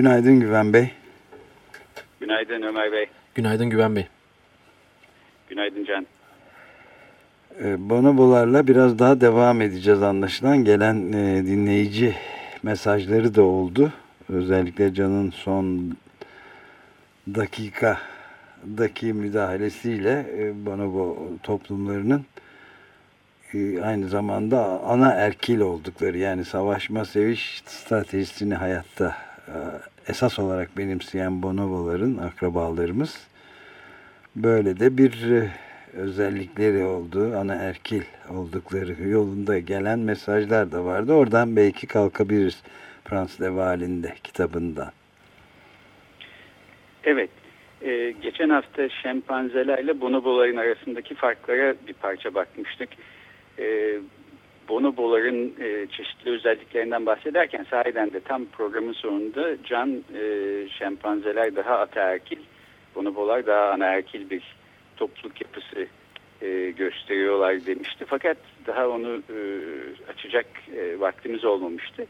Günaydın Güven Bey. Günaydın Ömer Bey. Günaydın Güven Bey. Günaydın Can. Ee, bonobolarla biraz daha devam edeceğiz anlaşılan. Gelen e, dinleyici mesajları da oldu. Özellikle Can'ın son dakikadaki müdahalesiyle e, bonobo toplumlarının e, aynı zamanda ana erkil oldukları yani savaşma seviş stratejisini hayatta esas olarak benimseyen bonoboların akrabalarımız böyle de bir e, özellikleri olduğu ana erkil oldukları yolunda gelen mesajlar da vardı. Oradan belki kalkabiliriz Frans Leval'in de kitabından. Evet. E, geçen hafta şempanzelerle bonoboların arasındaki farklara bir parça bakmıştık. E, bonoboların e, çeşitli özelliklerinden bahsederken sahiden de tam programın sonunda can e, şempanzeler daha ataerkil, bonobolar daha anaerkil bir topluluk yapısı e, gösteriyorlar demişti. Fakat daha onu e, açacak e, vaktimiz olmamıştı.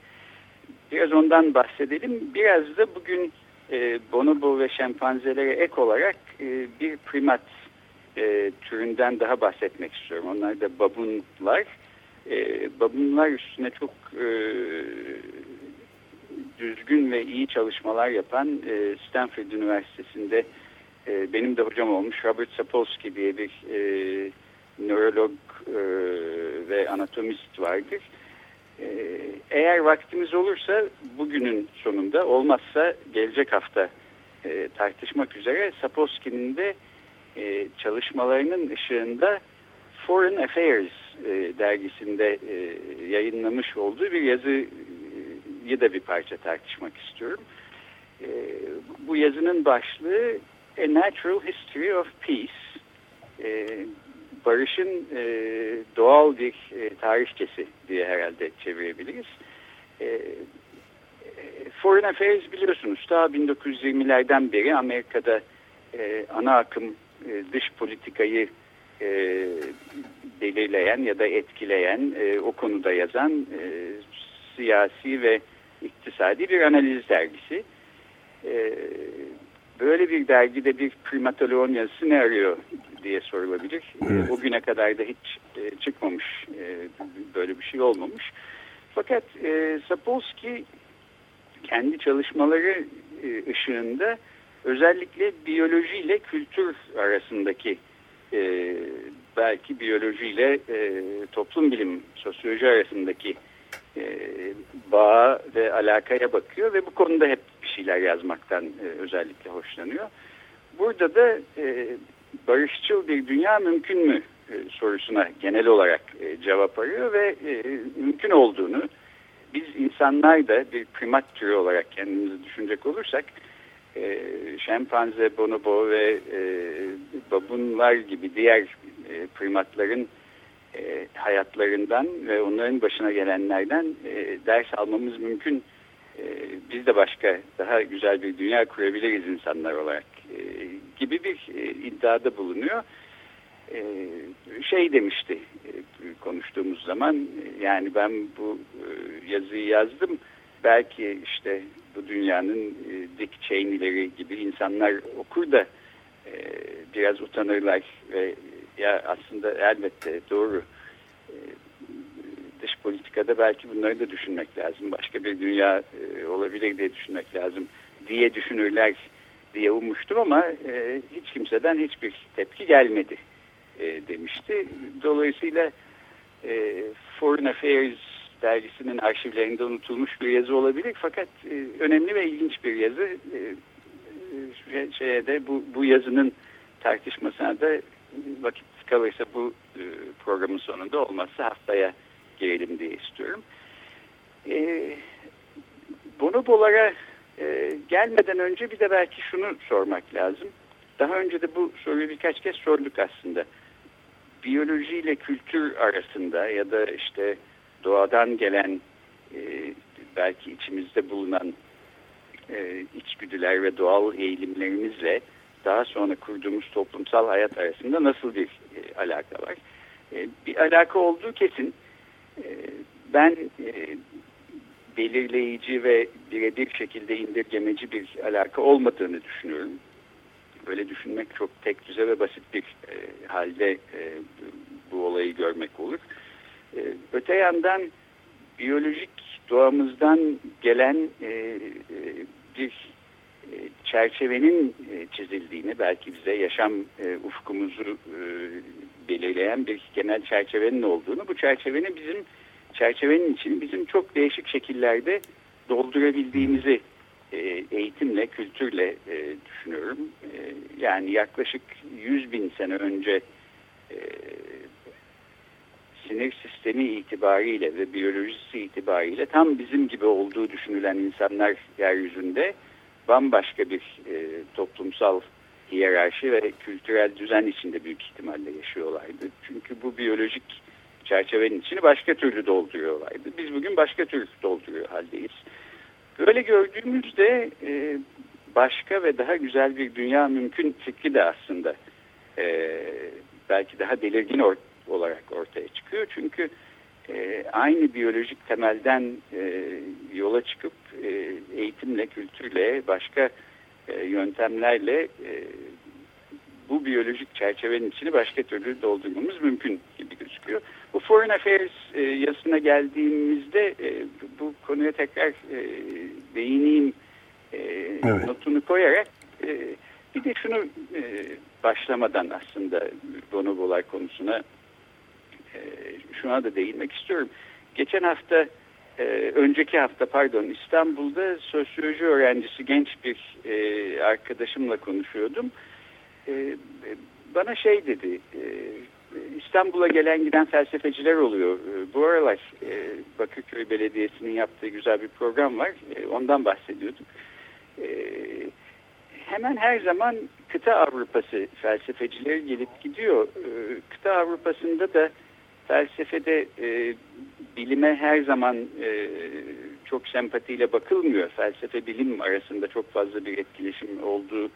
Biraz ondan bahsedelim. Biraz da bugün e, bonobo ve şempanzelere ek olarak e, bir primat e, türünden daha bahsetmek istiyorum. Onlar da babunlar. E, babunlar üstüne çok e, düzgün ve iyi çalışmalar yapan e, Stanford Üniversitesi'nde e, benim de hocam olmuş Robert Sapolsky diye bir e, nörolog e, ve anatomist vardır. E, eğer vaktimiz olursa bugünün sonunda olmazsa gelecek hafta e, tartışmak üzere Sapolsky'nin de e, çalışmalarının ışığında Foreign Affairs e, dergisinde e, yayınlamış olduğu bir yazıyı da bir parça tartışmak istiyorum. E, bu yazının başlığı A Natural History of Peace. Barışın doğal bir e, tarihçesi diye herhalde çevirebiliriz. Foreign Affairs biliyorsunuz daha 1920'lerden beri Amerika'da ana akım dış politikayı e, belirleyen ya da etkileyen, e, o konuda yazan e, siyasi ve iktisadi bir analiz dergisi. E, böyle bir dergide bir primatoloğun yazısı ne arıyor diye sorulabilir. Evet. E, o güne kadar da hiç e, çıkmamış, e, böyle bir şey olmamış. Fakat e, Sapolsky kendi çalışmaları e, ışığında özellikle biyoloji ile kültür arasındaki e, belki biyolojiyle e, toplum bilim, sosyoloji arasındaki e, bağa ve alakaya bakıyor ve bu konuda hep bir şeyler yazmaktan e, özellikle hoşlanıyor. Burada da e, barışçıl bir dünya mümkün mü e, sorusuna genel olarak e, cevap arıyor ve e, mümkün olduğunu biz insanlar da bir primat türü olarak kendimizi düşünecek olursak e, şempanze, bonobo ve e, babunlar gibi diğer e, primatların hayatlarından ve onların başına gelenlerden ders almamız mümkün. Biz de başka daha güzel bir dünya kurabiliriz insanlar olarak gibi bir e, iddiada bulunuyor. Şey demişti konuştuğumuz zaman yani ben bu yazıyı yazdım belki işte bu dünyanın e, Dick Cheney'leri gibi insanlar okur da e, biraz utanırlar ve ya aslında elbette doğru e, dış politikada belki bunları da düşünmek lazım. Başka bir dünya e, olabilir diye düşünmek lazım diye düşünürler diye ummuştum ama e, hiç kimseden hiçbir tepki gelmedi e, demişti. Dolayısıyla e, Foreign Affairs dergisinin arşivlerinde unutulmuş bir yazı olabilir fakat e, önemli ve ilginç bir yazı. E, e, şeye de bu, bu yazının tartışmasına da vakit kalırsa bu e, programın sonunda olmazsa haftaya girelim diye istiyorum. E, bonobolara e, gelmeden önce bir de belki şunu sormak lazım. Daha önce de bu soruyu birkaç kez sorduk aslında. Biyolojiyle kültür arasında ya da işte doğadan gelen e, belki içimizde bulunan e, içgüdüler ve doğal eğilimlerimizle daha sonra kurduğumuz toplumsal hayat arasında nasıl bir e, alaka var? E, bir alaka olduğu kesin. E, ben e, belirleyici ve birebir şekilde indirgemeci bir alaka olmadığını düşünüyorum. Böyle düşünmek çok tek düze ve basit bir e, halde e, bu olayı görmek olur. Öte yandan biyolojik doğamızdan gelen e, e, bir e, çerçevenin e, çizildiğini belki bize yaşam ufkumuzu belirleyen bir genel çerçevenin olduğunu bu çerçevenin bizim çerçevenin için bizim çok değişik şekillerde doldurabildiğimizi eğitimle, kültürle düşünüyorum. Yani yaklaşık 100 bin sene önce sinir sistemi itibariyle ve biyolojisi itibariyle tam bizim gibi olduğu düşünülen insanlar yeryüzünde bambaşka bir e, toplumsal hiyerarşi ve kültürel düzen içinde büyük ihtimalle yaşıyorlardı. Çünkü bu biyolojik çerçevenin içini başka türlü dolduruyorlardı. Biz bugün başka türlü dolduruyor haldeyiz. Böyle gördüğümüzde e, başka ve daha güzel bir dünya mümkün fikri de aslında e, belki daha belirgin olarak ortaya çıkıyor. Çünkü e, aynı biyolojik temelden e, yola çıkıp e, eğitimle, kültürle, başka e, yöntemlerle e, bu biyolojik çerçevenin içini başka türlü doldurmamız mümkün gibi gözüküyor. Bu Foreign Affairs e, yazısına geldiğimizde e, bu konuya tekrar e, değineyim e, evet. notunu koyarak e, bir de şunu e, başlamadan aslında bonobolar konusuna şuna da değinmek istiyorum. Geçen hafta e, önceki hafta pardon İstanbul'da sosyoloji öğrencisi genç bir e, arkadaşımla konuşuyordum. E, bana şey dedi e, İstanbul'a gelen giden felsefeciler oluyor. E, bu aralar e, Bakırköy Belediyesi'nin yaptığı güzel bir program var. E, ondan bahsediyorduk. E, hemen her zaman kıta Avrupası felsefecileri gelip gidiyor. E, kıta Avrupa'sında da felsefede e, bilime her zaman e, çok sempatiyle bakılmıyor. Felsefe bilim arasında çok fazla bir etkileşim olduğunu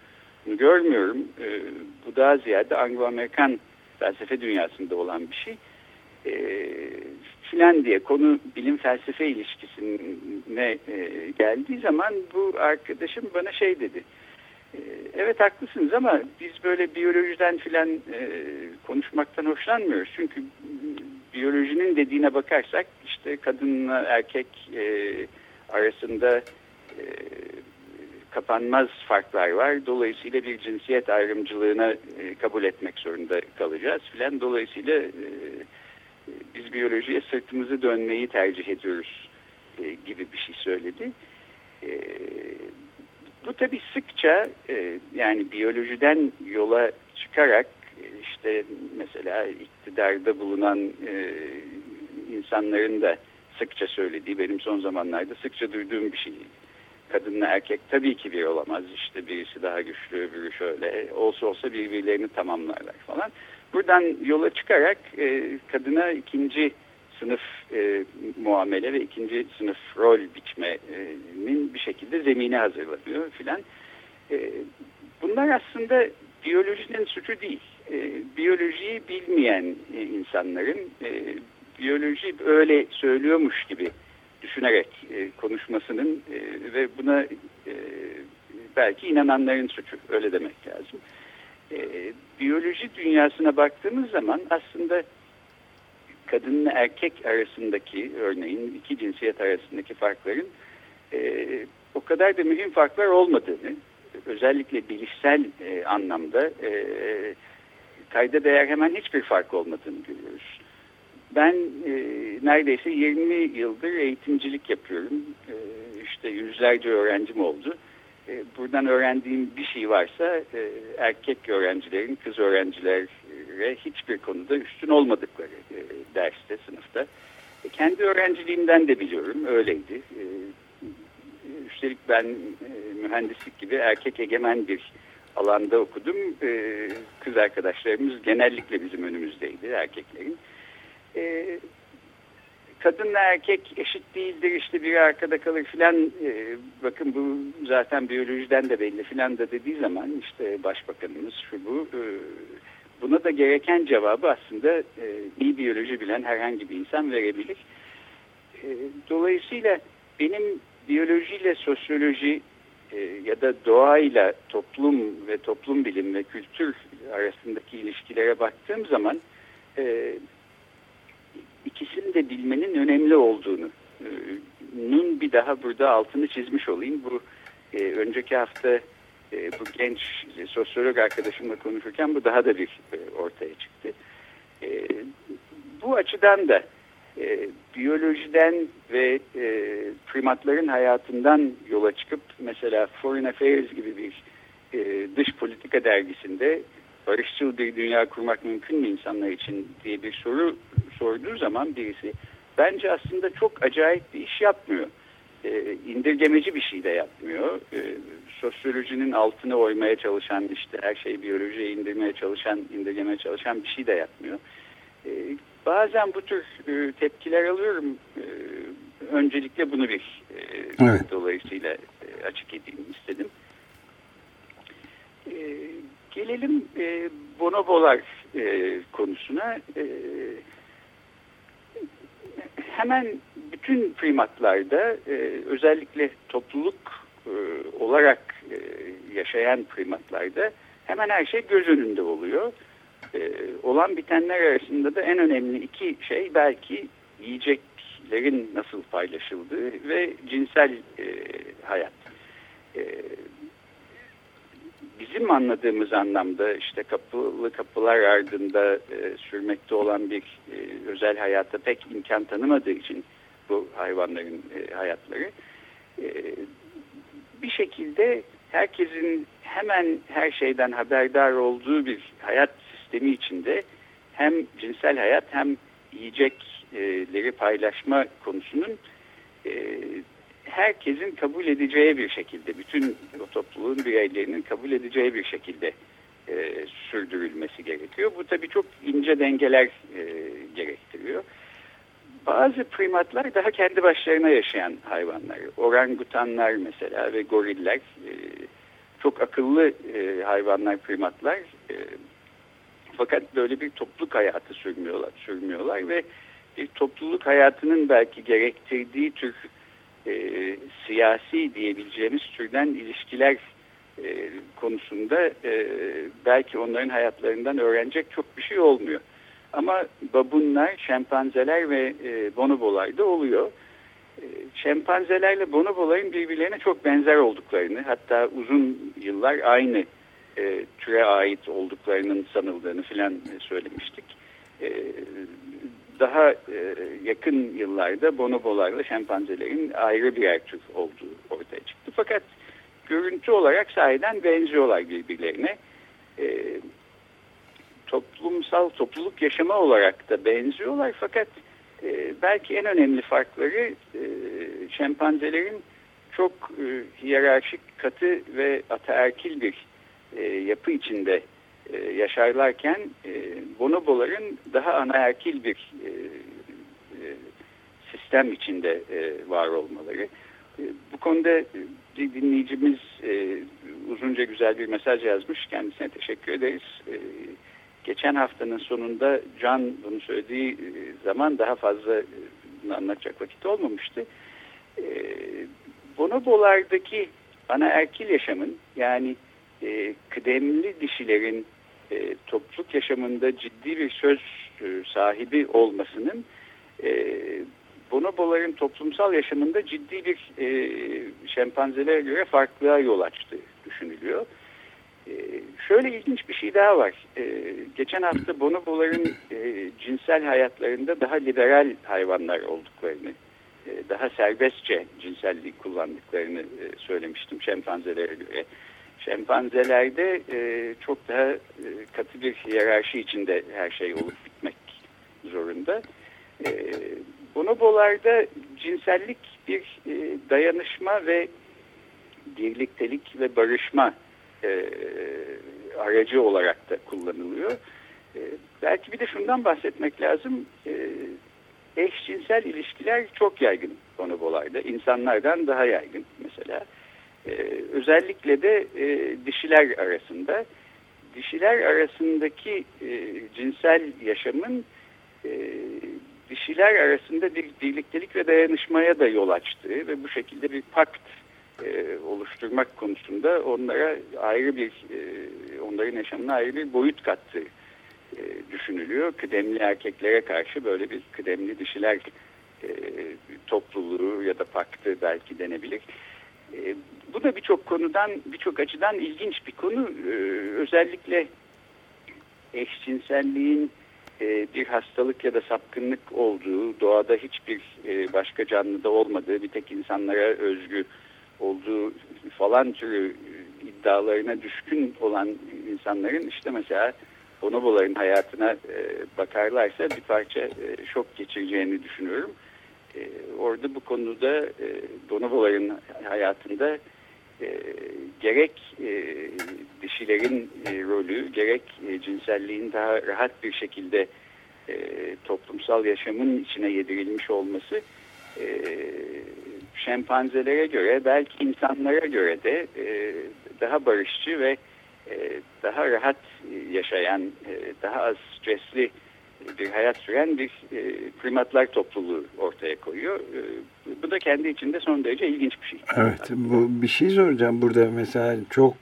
görmüyorum. E, bu daha ziyade Anglo-Amerikan felsefe dünyasında olan bir şey. E, filan diye konu bilim felsefe ilişkisine e, geldiği zaman bu arkadaşım bana şey dedi. E, evet haklısınız ama biz böyle biyolojiden filan e, konuşmaktan hoşlanmıyoruz. Çünkü biyolojinin dediğine bakarsak işte kadınla erkek e, arasında e, kapanmaz farklar var. Dolayısıyla bir cinsiyet ayrımcılığına e, kabul etmek zorunda kalacağız filan. Dolayısıyla e, biz biyolojiye sırtımızı dönmeyi tercih ediyoruz e, gibi bir şey söyledi. E, bu tabi sıkça e, yani biyolojiden yola çıkarak e, işte mesela iktidarda bulunan e, insanların da sıkça söylediği benim son zamanlarda sıkça duyduğum bir şey kadınla erkek tabii ki bir olamaz. İşte birisi daha güçlü, öbürü şöyle. Olsa olsa birbirlerini tamamlarlar falan. Buradan yola çıkarak e, kadına ikinci sınıf e, muamele ve ikinci sınıf rol biçmenin bir şekilde zemini hazırlanıyor filan. E, bunlar aslında biyolojinin suçu değil. E, biyolojiyi bilmeyen e, insanların e, biyoloji öyle söylüyormuş gibi düşünerek e, konuşmasının e, ve buna e, belki inananların suçu öyle demek lazım. E, biyoloji dünyasına baktığımız zaman aslında kadınla erkek arasındaki örneğin iki cinsiyet arasındaki farkların e, o kadar da mühim farklar olmadığını özellikle bilişsel e, anlamda e, kayda değer hemen hiçbir fark olmadığını görüyoruz. Ben e, neredeyse 20 yıldır eğitimcilik yapıyorum. E, işte yüzlerce öğrencim oldu. E, buradan öğrendiğim bir şey varsa e, erkek öğrencilerin kız öğrencilere hiçbir konuda üstün olmadıkları e, derste, sınıfta. E, kendi öğrenciliğimden de biliyorum. Öyleydi. E, üstelik ben e, mühendislik gibi erkek egemen bir alanda okudum. E, kız arkadaşlarımız genellikle bizim önümüzdeydi erkeklerin. E, kadınla erkek eşit değildir işte biri arkada kalır filan e, bakın bu zaten biyolojiden de belli filan da dediği zaman işte başbakanımız şu bu e, buna da gereken cevabı aslında e, iyi biyoloji bilen herhangi bir insan verebilir. E, dolayısıyla benim biyolojiyle sosyoloji e, ya da doğayla toplum ve toplum bilim ve kültür arasındaki ilişkilere baktığım zaman e, ikisini de bilmenin önemli olduğunu e, nun bir daha burada altını çizmiş olayım. Bu e, önceki hafta e, bu genç sosyolog arkadaşımla konuşurken bu daha da bir e, ortaya çıktı. E, bu açıdan da e, biyolojiden ve e, primatların hayatından yola çıkıp mesela Foreign Affairs gibi bir e, dış politika dergisinde barışçıl bir dünya kurmak mümkün mü insanlar için diye bir soru sorduğu zaman birisi bence aslında çok acayip bir iş yapmıyor. E, indirgemeci bir şey de yapmıyor. E, sosyolojinin altına oymaya çalışan işte her şeyi biyolojiye indirmeye çalışan, indirgemeye çalışan bir şey de yapmıyor. E, bazen bu tür e, tepkiler alıyorum. E, öncelikle bunu bir e, evet. dolayısıyla e, açık edeyim istedim. E, gelelim e, bonobolar e, konusuna. E, hemen bütün primatlarda e, özellikle topluluk e, olarak e, yaşayan primatlarda hemen her şey göz önünde oluyor. E, olan bitenler arasında da en önemli iki şey belki yiyeceklerin nasıl paylaşıldığı ve cinsel e, hayat. E, bizim anladığımız anlamda işte kapılı kapılar ardında e, sürmekte olan bir e, özel hayata pek imkan tanımadığı için bu hayvanların e, hayatları e, bir şekilde herkesin hemen her şeyden haberdar olduğu bir hayat sistemi içinde hem cinsel hayat hem yiyecekleri paylaşma konusunun e, herkesin kabul edeceği bir şekilde, bütün o topluluğun bireylerinin kabul edeceği bir şekilde sürdürülmesi gerekiyor. Bu tabii çok ince dengeler gerektiriyor. Bazı primatlar daha kendi başlarına yaşayan hayvanlar. Orangutanlar mesela ve goriller e, çok akıllı e, hayvanlar, primatlar. E, fakat böyle bir topluluk hayatı sürmüyorlar, sürmüyorlar ve bir topluluk hayatının belki gerektirdiği tür e, siyasi diyebileceğimiz türden ilişkiler e, konusunda e, belki onların hayatlarından öğrenecek çok bir şey olmuyor. Ama babunlar, şempanzeler ve e, bonobolar da oluyor. E, şempanzelerle bonoboların birbirlerine çok benzer olduklarını hatta uzun yıllar aynı e, türe ait olduklarının sanıldığını filan söylemiştik. E, daha e, yakın yıllarda bonobolarla şempanzelerin ayrı birer tür olduğu ortaya çıktı. Fakat görüntü olarak sahiden benziyorlar birbirlerine. E, toplumsal topluluk yaşama olarak da benziyorlar fakat e, belki en önemli farkları e, şempanzelerin çok e, hiyerarşik, katı ve ataerkil bir e, yapı içinde e, yaşarlarken e, bonoboların daha anaerkil bir e, e, sistem içinde e, var olmaları. E, bu konuda bir dinleyicimiz e, uzunca güzel bir mesaj yazmış. Kendisine teşekkür ederiz. E, geçen haftanın sonunda Can bunu söylediği e, zaman daha fazla e, anlatacak vakit olmamıştı. E, bonobolardaki anaerkil yaşamın yani kıdemli dişilerin topluluk yaşamında ciddi bir söz sahibi olmasının bonoboların toplumsal yaşamında ciddi bir şempanzelere göre farklılığa yol açtığı düşünülüyor. E, şöyle ilginç bir şey daha var. E, geçen hafta bonoboların e, cinsel hayatlarında daha liberal hayvanlar olduklarını, e, daha serbestçe cinselliği kullandıklarını e, söylemiştim şempanzelere göre. Şempanzelerde çok daha katı bir hiyerarşi içinde her şey olup bitmek zorunda. E, bonobolarda cinsellik bir dayanışma ve birliktelik ve barışma e, aracı olarak da kullanılıyor. E, belki bir de şundan bahsetmek lazım. E, eşcinsel ilişkiler çok yaygın bonobolarda. İnsanlardan daha yaygın mesela. E, özellikle de e, dişiler arasında. Dişiler arasındaki e, cinsel yaşamın e, dişiler arasında bir birliktelik ve dayanışmaya da yol açtığı ve bu şekilde bir pakt e, oluşturmak konusunda onlara ayrı bir e, onların yaşamına ayrı bir boyut kattığı e, düşünülüyor. Kıdemli erkeklere karşı böyle bir kıdemli dişiler e, topluluğu ya da paktı belki denebilir. E, bu da birçok konudan, birçok açıdan ilginç bir konu. E, özellikle eşcinselliğin e, bir hastalık ya da sapkınlık olduğu, doğada hiçbir e, başka canlıda olmadığı, bir tek insanlara özgü olduğu falan türü iddialarına düşkün olan insanların işte mesela bonoboların hayatına e, bakarlarsa bir parça e, şok geçireceğini düşünüyorum. E, orada bu konuda e, bonoboların hayatında e, gerek dişilerin rolü gerek cinselliğin daha rahat bir şekilde toplumsal yaşamın içine yedirilmiş olması şempanzelere göre belki insanlara göre de e, daha barışçı ve e, daha rahat yaşayan, e, daha az stresli bir hayat süren bir e, primatlar topluluğu ortaya koyuyor. Bu da kendi içinde son derece ilginç bir şey. Evet, bu bir şey soracağım burada mesela çok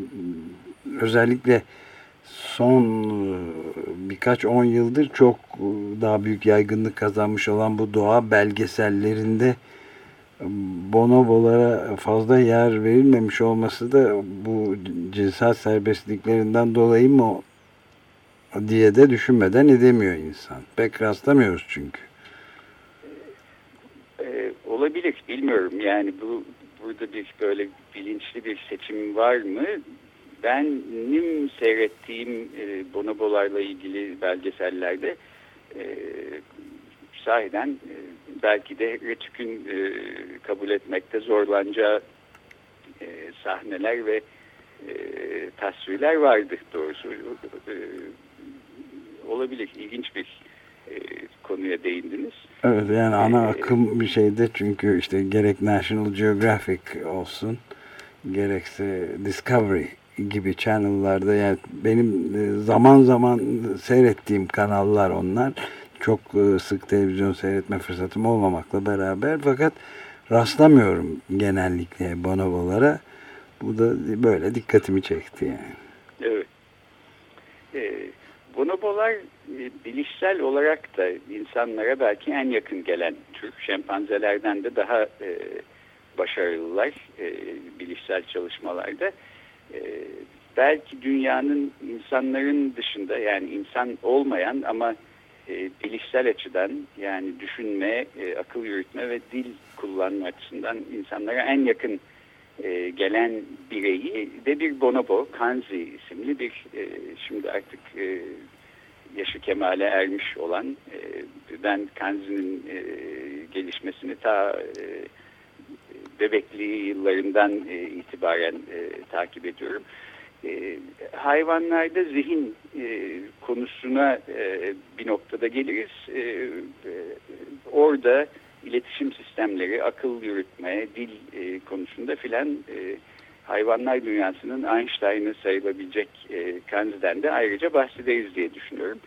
özellikle son birkaç on yıldır çok daha büyük yaygınlık kazanmış olan bu doğa belgesellerinde bonobolara fazla yer verilmemiş olması da bu cinsel serbestliklerinden dolayı mı diye de düşünmeden edemiyor insan. Pek rastlamıyoruz çünkü. Ee, olabilir bilmiyorum yani bu burada bir böyle bilinçli bir seçim var mı? Benim seyrettiğim e, bonobolarla ilgili belgesellerde e, sahiden e, belki de Retük'ün e, kabul etmekte zorlanacağı e, sahneler ve e, tasvirler vardı doğrusu. E, olabilir. ilginç bir e, konuya değindiniz. Evet yani ana akım bir şeyde çünkü işte gerek National Geographic olsun gerekse Discovery gibi channel'larda yani benim zaman zaman seyrettiğim kanallar onlar çok e, sık televizyon seyretme fırsatım olmamakla beraber fakat rastlamıyorum genellikle bonobolara. Bu da böyle dikkatimi çekti yani. Evet. Ee, bonobolar e, bilişsel olarak da insanlara belki en yakın gelen tür. Şempanzelerden de daha e, başarılılar e, bilişsel çalışmalarda. E, belki dünyanın insanların dışında yani insan olmayan ama e, bilişsel açıdan yani düşünme, e, akıl yürütme ve dil kullanma açısından insanlara en yakın e, gelen bireyi de bir bonobo, Kanzi isimli bir e, şimdi artık yaşı kemale ermiş olan ben Kanzi'nin gelişmesini ta e, bebekliği yıllarından itibaren takip ediyorum. Hayvanlarda zihin e, konusuna e, bir noktada geliriz. E, e, orada iletişim sistemleri, akıl yürütme, dil e, konusunda filan e, hayvanlar dünyasının Einstein'ı sayılabilecek e, Kanzi'den de ayrıca bahsederiz diye düşünüyorum.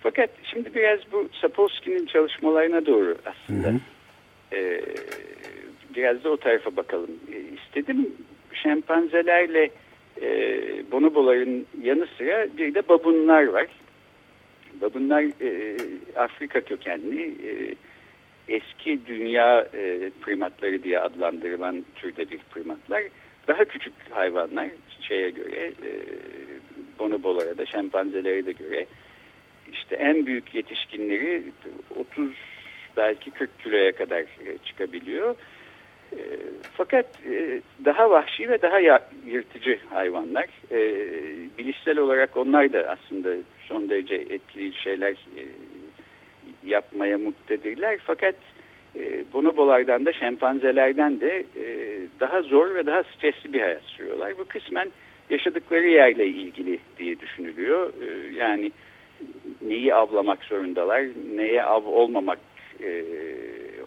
Fakat şimdi biraz bu Sapolsky'nin çalışmalarına doğru aslında hı hı. E, biraz da o tarafa bakalım e, istedim. Şempanzelerle e, bonoboların yanı sıra bir de babunlar var. Babunlar e, Afrika kökenli e, eski dünya e, primatları diye adlandırılan türde bir primatlar. Daha küçük hayvanlar şeye göre e, bonobolara da şempanzelere de göre işte en büyük yetişkinleri 30 belki 40 kiloya kadar e, çıkabiliyor. E, fakat e, daha vahşi ve daha yırtıcı hayvanlar. E, bilişsel olarak onlar da aslında son derece etkili şeyler yapmaya muktedirler. Fakat e, bonobolardan da şempanzelerden de e, daha zor ve daha stresli bir hayat sürüyorlar. Bu kısmen yaşadıkları yerle ilgili diye düşünülüyor. E, yani neyi avlamak zorundalar, neye av olmamak e,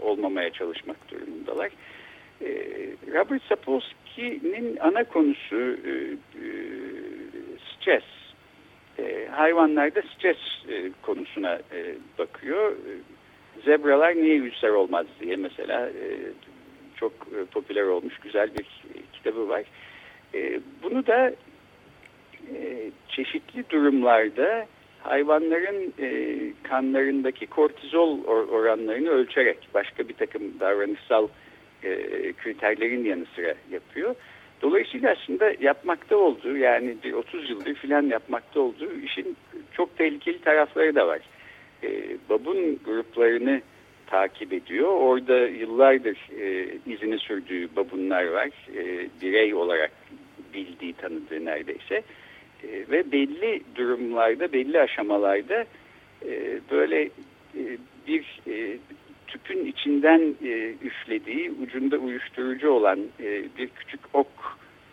olmamaya çalışmak durumundalar. E, Robert Sapolsky'nin ana konusu e, e, stres. Hayvanlarda stres konusuna bakıyor. Zebralar niye ülser olmaz diye mesela çok popüler olmuş güzel bir kitabı var. Bunu da çeşitli durumlarda hayvanların kanlarındaki kortizol or oranlarını ölçerek başka bir takım davranışsal e, kriterlerin yanı sıra yapıyor. Dolayısıyla aslında yapmakta olduğu yani bir 30 yıldır filan yapmakta olduğu işin çok tehlikeli tarafları da var. E, babun gruplarını takip ediyor. Orada yıllardır e, izini sürdüğü babunlar var. E, birey olarak bildiği, tanıdığı neredeyse. E, ve belli durumlarda, belli aşamalarda e, böyle e, bir e, tüpün içinden e, üflediği, ucunda uyuşturucu olan e, bir küçük ok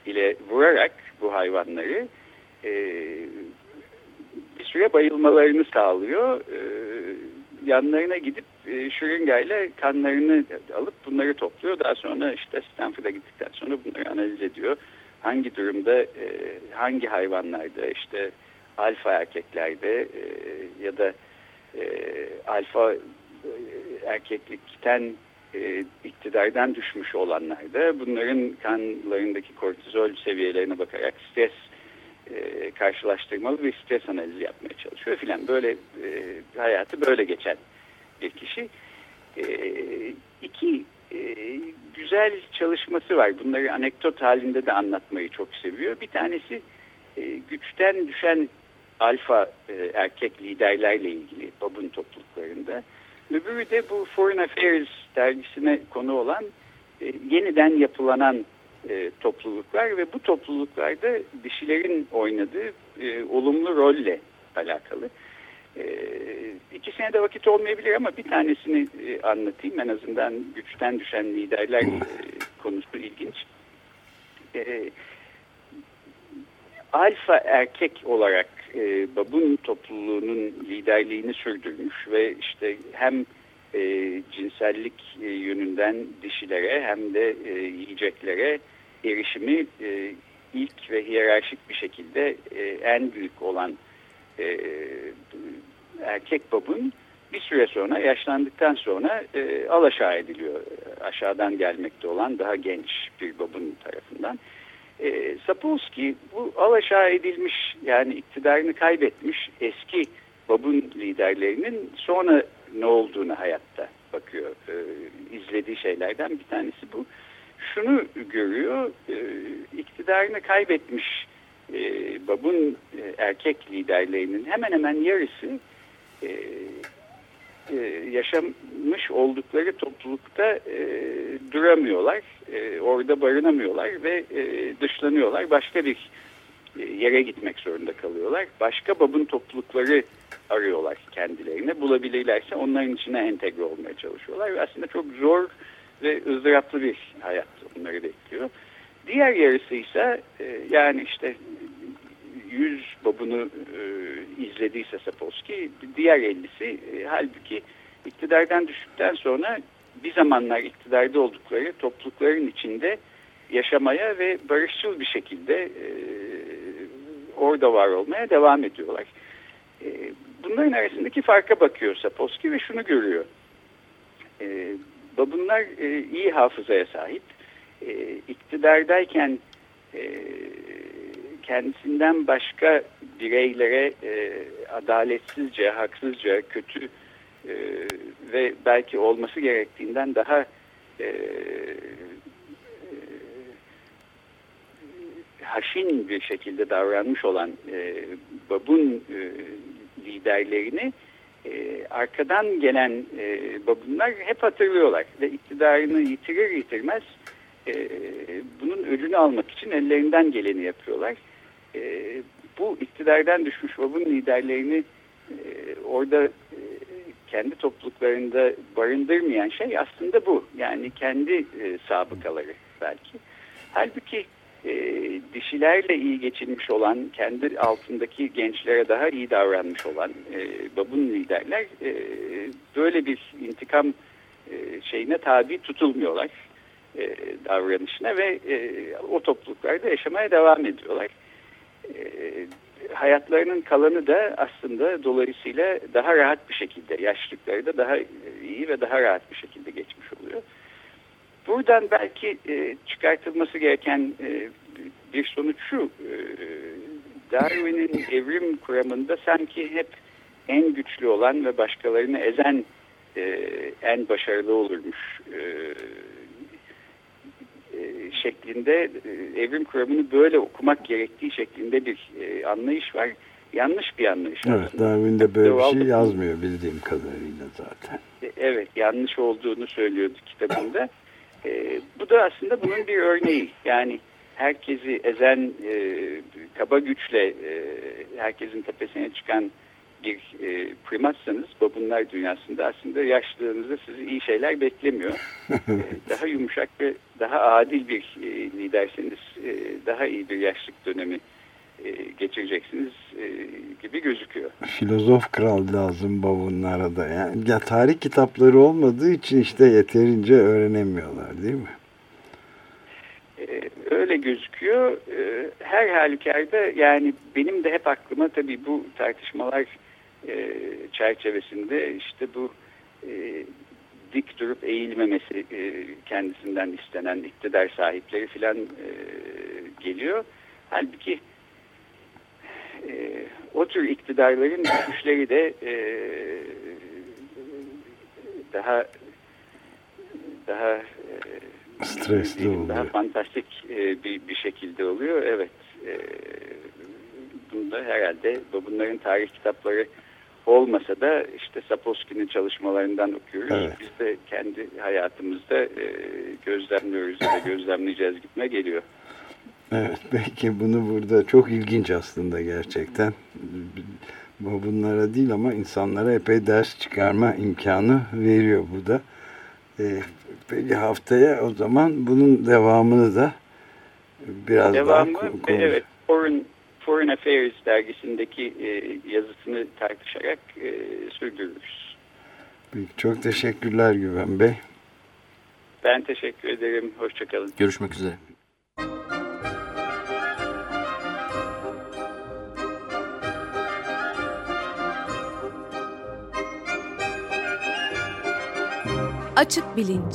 ile vurarak bu hayvanları e, bir süre bayılmalarını sağlıyor. E, yanlarına gidip e, şırıngayla kanlarını alıp bunları topluyor. Daha sonra işte Stanford'a gittikten sonra bunları analiz ediyor. Hangi durumda, e, hangi hayvanlarda işte alfa erkeklerde e, ya da e, alfa erkeklikten e, iktidardan düşmüş olanlarda bunların kanlarındaki kortizol seviyelerine bakarak stres e, karşılaştırmalı bir stres analizi yapmaya çalışıyor filan. Böyle e, hayatı böyle geçen bir kişi. E, iki e, güzel çalışması var. Bunları anekdot halinde de anlatmayı çok seviyor. Bir tanesi e, güçten düşen alfa e, erkek liderlerle ilgili babun topluluklarında. Öbürü de bu Foreign Affairs dergisine konu olan e, yeniden yapılanan e, topluluklar ve bu topluluklarda dişilerin oynadığı e, olumlu rolle alakalı. E, ikisine de vakit olmayabilir ama bir tanesini e, anlatayım. En azından güçten düşen liderler e, konusu ilginç. E, alfa erkek olarak e, babun topluluğunun liderliğini sürdürmüş ve işte hem e, cinsellik e, yönünden dişilere hem de e, yiyeceklere erişimi e, ilk ve hiyerarşik bir şekilde e, en büyük olan e, erkek babun bir süre sonra yaşlandıktan sonra e, alaşağı ediliyor. Aşağıdan gelmekte olan daha genç bir babun tarafından. E, Sapolsky bu alaşağı edilmiş yani iktidarını kaybetmiş eski babun liderlerinin sonra ne olduğunu hayatta bakıyor. E, izlediği şeylerden bir tanesi bu. Şunu görüyor, e, iktidarını kaybetmiş e, babun e, erkek liderlerinin hemen hemen yarısı e, e, yaşamış oldukları toplulukta e, duramıyorlar, e, orada barınamıyorlar ve e, dışlanıyorlar. Başka bir e, yere gitmek zorunda kalıyorlar. Başka babın toplulukları arıyorlar kendilerine. Bulabilirlerse onların içine entegre olmaya çalışıyorlar. Ve aslında çok zor ve ızdıraplı bir hayat onları bekliyor. Diğer yarısı ise e, yani işte yüz babunu e, izlediyse Sapolsky, diğer ellisi e, halbuki iktidardan düştükten sonra bir zamanlar iktidarda oldukları toplulukların içinde yaşamaya ve barışçıl bir şekilde e, orada var olmaya devam ediyorlar. E, bunların arasındaki farka bakıyor Sapolsky ve şunu görüyor. E, babunlar e, iyi hafızaya sahip. E, iktidardayken e, kendisinden başka bireylere e, adaletsizce, haksızca, kötü e, ve belki olması gerektiğinden daha e, haşin bir şekilde davranmış olan e, babun e, liderlerini e, arkadan gelen e, babunlar hep hatırlıyorlar ve iktidarını yitirir yitirmez e, bunun ödünü almak için ellerinden geleni yapıyorlar. E, bu iktidardan düşmüş babun liderlerini e, orada e, kendi topluluklarında barındırmayan şey aslında bu. Yani kendi e, sabıkaları belki. Halbuki e, dişilerle iyi geçinmiş olan, kendi altındaki gençlere daha iyi davranmış olan e, babun liderler e, böyle bir intikam e, şeyine tabi tutulmuyorlar e, davranışına ve e, o topluluklarda yaşamaya devam ediyorlar. E, hayatlarının kalanı da aslında dolayısıyla daha rahat bir şekilde, yaşlılıkları da daha iyi ve daha rahat bir şekilde geçmiş oluyor. Buradan belki e, çıkartılması gereken e, bir sonuç şu, Darwin'in evrim kuramında sanki hep en güçlü olan ve başkalarını ezen en başarılı olurmuş şeklinde e, evrim kuramını böyle okumak gerektiği şeklinde bir e, anlayış var. Yanlış bir anlayış evet, aslında. Darwin de böyle bir şey yazmıyor bildiğim kadarıyla zaten. Evet yanlış olduğunu söylüyordu kitabında. E, bu da aslında bunun bir örneği. Yani herkesi ezen e, kaba güçle e, herkesin tepesine çıkan bir e, primatsanız babunlar dünyasında aslında yaşlılığınızda sizi iyi şeyler beklemiyor. e, daha yumuşak ve daha adil bir e, liderseniz e, daha iyi bir yaşlık dönemi e, geçireceksiniz e, gibi gözüküyor. Filozof kral lazım babunlara da. Yani ya tarih kitapları olmadığı için işte yeterince öğrenemiyorlar değil mi? Öyle gözüküyor. Her halükarda yani benim de hep aklıma tabii bu tartışmalar e, çerçevesinde işte bu e, dik durup eğilmemesi e, kendisinden istenen iktidar sahipleri filan e, geliyor. Halbuki e, o tür iktidarların güçleri de e, daha daha e, stresli oluyor. Daha fantastik e, bir, bir şekilde oluyor. Evet. E, bunda herhalde bunların tarih kitapları olmasa da işte Sapolsky'nin çalışmalarından okuyoruz. Evet. Biz de kendi hayatımızda e, gözlemliyoruz ve gözlemleyeceğiz gitme geliyor. Evet belki bunu burada çok ilginç aslında gerçekten. Bunlara değil ama insanlara epey ders çıkarma imkanı veriyor bu da. Ee, peki haftaya o zaman bunun devamını da biraz Devamı, daha konuş. Evet, Foreign Affairs dergisindeki e, yazısını tartışarak e, sürdürürüz. Çok teşekkürler Güven Bey. Ben teşekkür ederim. Hoşçakalın. Görüşmek üzere. Açık Bilinç